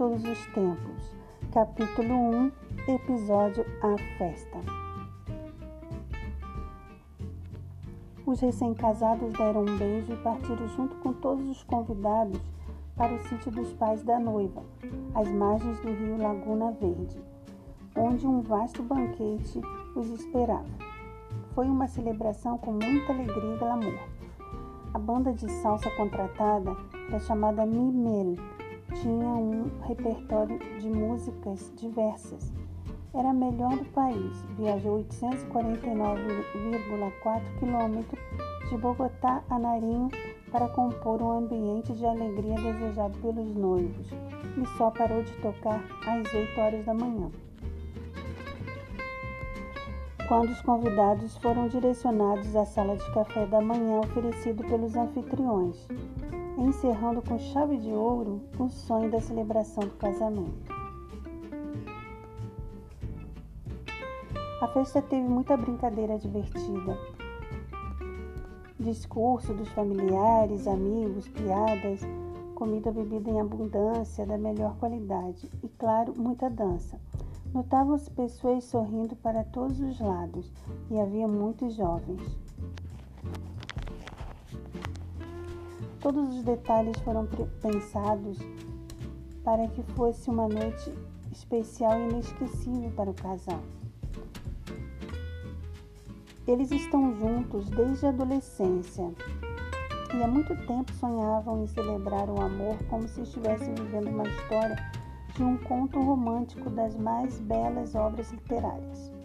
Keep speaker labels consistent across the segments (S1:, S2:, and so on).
S1: todos os tempos. Capítulo 1 Episódio A Festa. Os recém-casados deram um beijo e partiram junto com todos os convidados para o sítio dos pais da noiva, às margens do rio Laguna Verde, onde um vasto banquete os esperava. Foi uma celebração com muita alegria e glamour. A banda de salsa contratada era chamada Mimel. Tinha um repertório de músicas diversas. Era a melhor do país. Viajou 849,4 quilômetros de Bogotá a Narinho para compor um ambiente de alegria desejado pelos noivos e só parou de tocar às 8 horas da manhã quando os convidados foram direcionados à sala de café da manhã oferecido pelos anfitriões, encerrando com chave de ouro o sonho da celebração do casamento. A festa teve muita brincadeira divertida. Discurso dos familiares, amigos, piadas, comida bebida em abundância, da melhor qualidade e, claro, muita dança. Notavam-se pessoas sorrindo para todos os lados e havia muitos jovens. Todos os detalhes foram pensados para que fosse uma noite especial e inesquecível para o casal. Eles estão juntos desde a adolescência e há muito tempo sonhavam em celebrar o amor como se estivessem vivendo uma história de um conto romântico das mais belas obras literárias.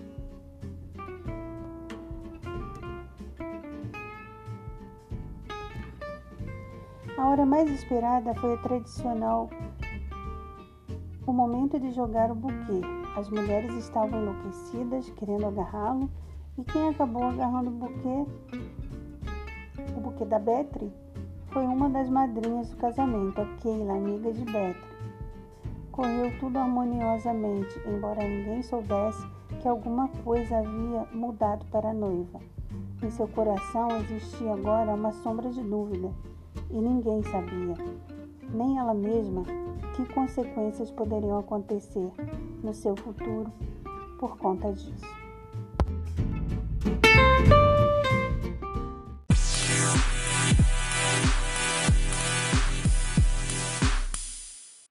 S1: A hora mais esperada foi a tradicional o momento de jogar o buquê. As mulheres estavam enlouquecidas, querendo agarrá-lo, e quem acabou agarrando o buquê, o buquê da Betri, foi uma das madrinhas do casamento, a Keila, amiga de Betri. Correu tudo harmoniosamente, embora ninguém soubesse que alguma coisa havia mudado para a noiva. Em seu coração existia agora uma sombra de dúvida, e ninguém sabia, nem ela mesma, que consequências poderiam acontecer no seu futuro por conta disso.